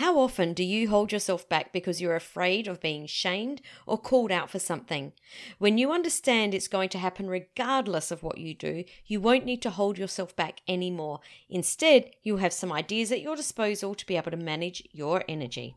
How often do you hold yourself back because you're afraid of being shamed or called out for something? When you understand it's going to happen regardless of what you do, you won't need to hold yourself back anymore. Instead, you'll have some ideas at your disposal to be able to manage your energy.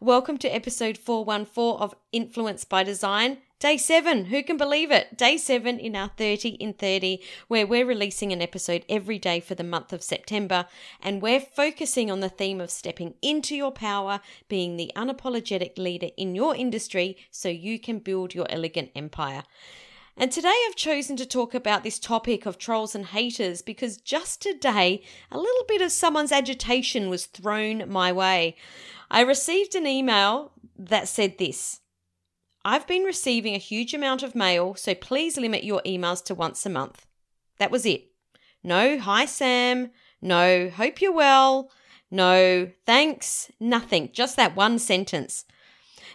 Welcome to episode 414 of Influence by Design. Day seven, who can believe it? Day seven in our 30 in 30, where we're releasing an episode every day for the month of September. And we're focusing on the theme of stepping into your power, being the unapologetic leader in your industry so you can build your elegant empire. And today I've chosen to talk about this topic of trolls and haters because just today a little bit of someone's agitation was thrown my way. I received an email that said this I've been receiving a huge amount of mail, so please limit your emails to once a month. That was it. No, hi Sam. No, hope you're well. No, thanks. Nothing. Just that one sentence.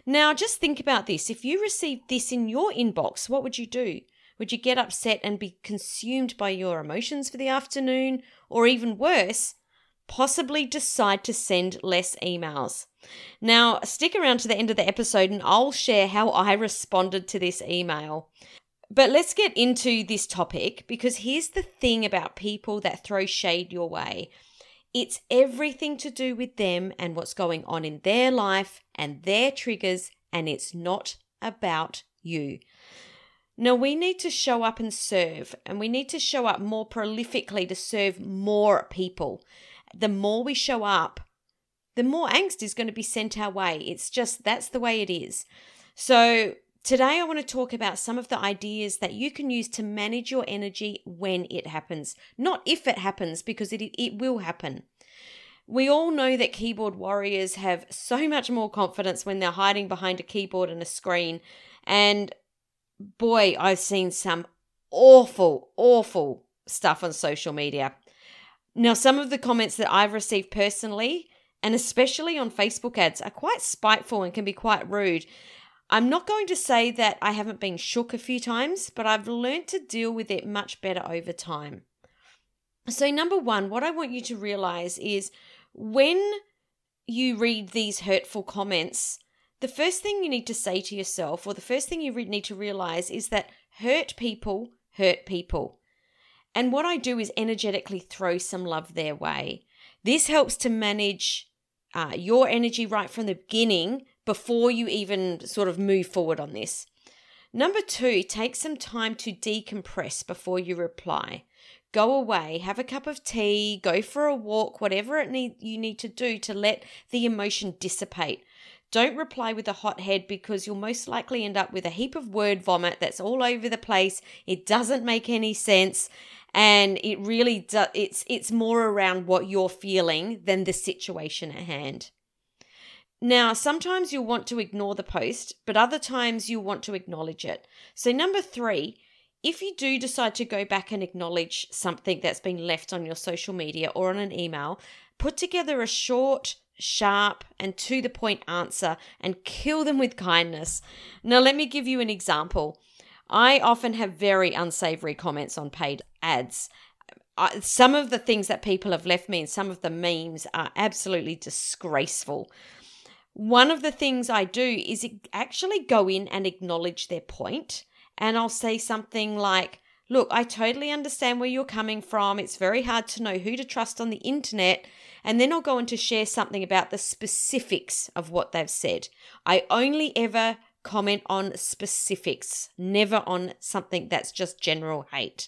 Now, just think about this. If you received this in your inbox, what would you do? Would you get upset and be consumed by your emotions for the afternoon? Or even worse, possibly decide to send less emails? Now, stick around to the end of the episode and I'll share how I responded to this email. But let's get into this topic because here's the thing about people that throw shade your way it's everything to do with them and what's going on in their life and their triggers, and it's not about you. Now, we need to show up and serve, and we need to show up more prolifically to serve more people. The more we show up, the more angst is going to be sent our way. It's just that's the way it is. So, Today, I want to talk about some of the ideas that you can use to manage your energy when it happens, not if it happens, because it, it will happen. We all know that keyboard warriors have so much more confidence when they're hiding behind a keyboard and a screen. And boy, I've seen some awful, awful stuff on social media. Now, some of the comments that I've received personally, and especially on Facebook ads, are quite spiteful and can be quite rude. I'm not going to say that I haven't been shook a few times, but I've learned to deal with it much better over time. So, number one, what I want you to realize is when you read these hurtful comments, the first thing you need to say to yourself, or the first thing you need to realize, is that hurt people hurt people. And what I do is energetically throw some love their way. This helps to manage uh, your energy right from the beginning before you even sort of move forward on this. Number two, take some time to decompress before you reply. Go away, have a cup of tea, go for a walk, whatever it need you need to do to let the emotion dissipate. Don't reply with a hot head because you'll most likely end up with a heap of word vomit that's all over the place. It doesn't make any sense and it really does it's it's more around what you're feeling than the situation at hand. Now, sometimes you'll want to ignore the post, but other times you'll want to acknowledge it. So, number three, if you do decide to go back and acknowledge something that's been left on your social media or on an email, put together a short, sharp, and to the point answer and kill them with kindness. Now, let me give you an example. I often have very unsavory comments on paid ads. some of the things that people have left me and some of the memes are absolutely disgraceful. One of the things I do is actually go in and acknowledge their point, and I'll say something like, Look, I totally understand where you're coming from. It's very hard to know who to trust on the internet. And then I'll go on to share something about the specifics of what they've said. I only ever comment on specifics, never on something that's just general hate.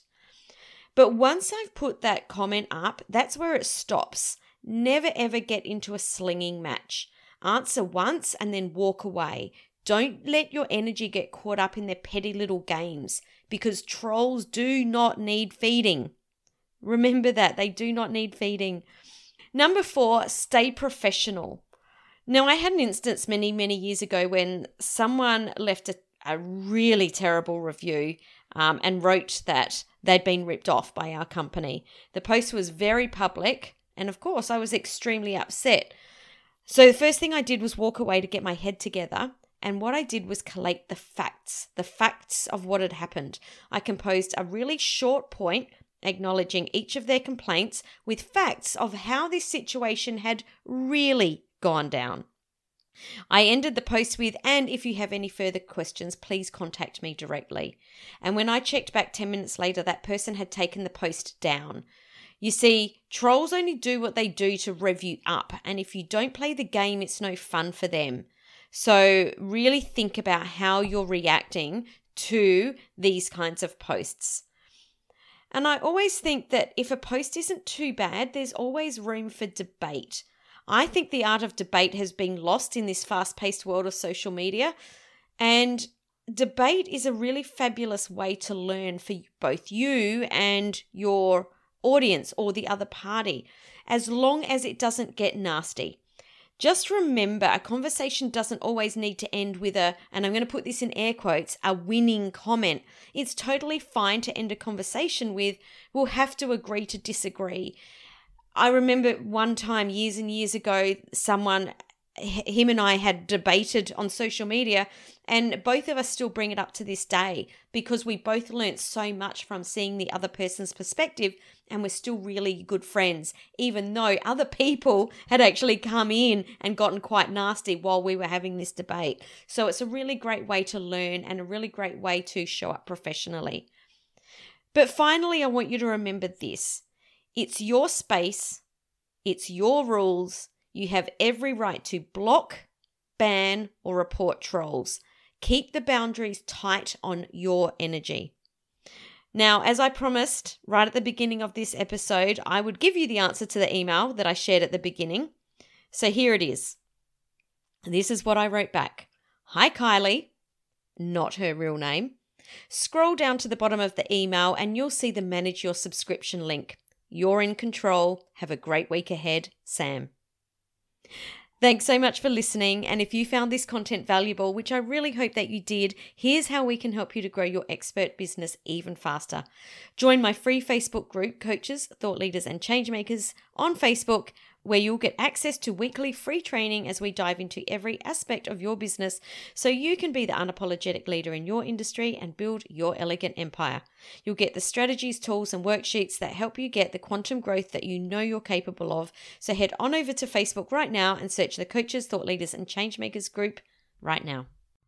But once I've put that comment up, that's where it stops. Never ever get into a slinging match. Answer once and then walk away. Don't let your energy get caught up in their petty little games because trolls do not need feeding. Remember that they do not need feeding. Number four, stay professional. Now, I had an instance many, many years ago when someone left a, a really terrible review um, and wrote that they'd been ripped off by our company. The post was very public, and of course, I was extremely upset. So, the first thing I did was walk away to get my head together. And what I did was collate the facts, the facts of what had happened. I composed a really short point acknowledging each of their complaints with facts of how this situation had really gone down. I ended the post with, and if you have any further questions, please contact me directly. And when I checked back 10 minutes later, that person had taken the post down. You see, trolls only do what they do to rev you up, and if you don't play the game, it's no fun for them. So, really think about how you're reacting to these kinds of posts. And I always think that if a post isn't too bad, there's always room for debate. I think the art of debate has been lost in this fast paced world of social media. And debate is a really fabulous way to learn for both you and your audience or the other party, as long as it doesn't get nasty. Just remember a conversation doesn't always need to end with a, and I'm going to put this in air quotes, a winning comment. It's totally fine to end a conversation with, we'll have to agree to disagree. I remember one time years and years ago, someone, him and I had debated on social media, and both of us still bring it up to this day because we both learnt so much from seeing the other person's perspective, and we're still really good friends, even though other people had actually come in and gotten quite nasty while we were having this debate. So it's a really great way to learn and a really great way to show up professionally. But finally, I want you to remember this it's your space, it's your rules. You have every right to block, ban, or report trolls. Keep the boundaries tight on your energy. Now, as I promised right at the beginning of this episode, I would give you the answer to the email that I shared at the beginning. So here it is. This is what I wrote back Hi, Kylie, not her real name. Scroll down to the bottom of the email and you'll see the manage your subscription link. You're in control. Have a great week ahead, Sam. Thanks so much for listening. And if you found this content valuable, which I really hope that you did, here's how we can help you to grow your expert business even faster. Join my free Facebook group, Coaches, Thought Leaders, and Changemakers, on Facebook where you'll get access to weekly free training as we dive into every aspect of your business so you can be the unapologetic leader in your industry and build your elegant empire. You'll get the strategies, tools, and worksheets that help you get the quantum growth that you know you're capable of. So head on over to Facebook right now and search the Coaches, Thought Leaders, and Changemakers group right now.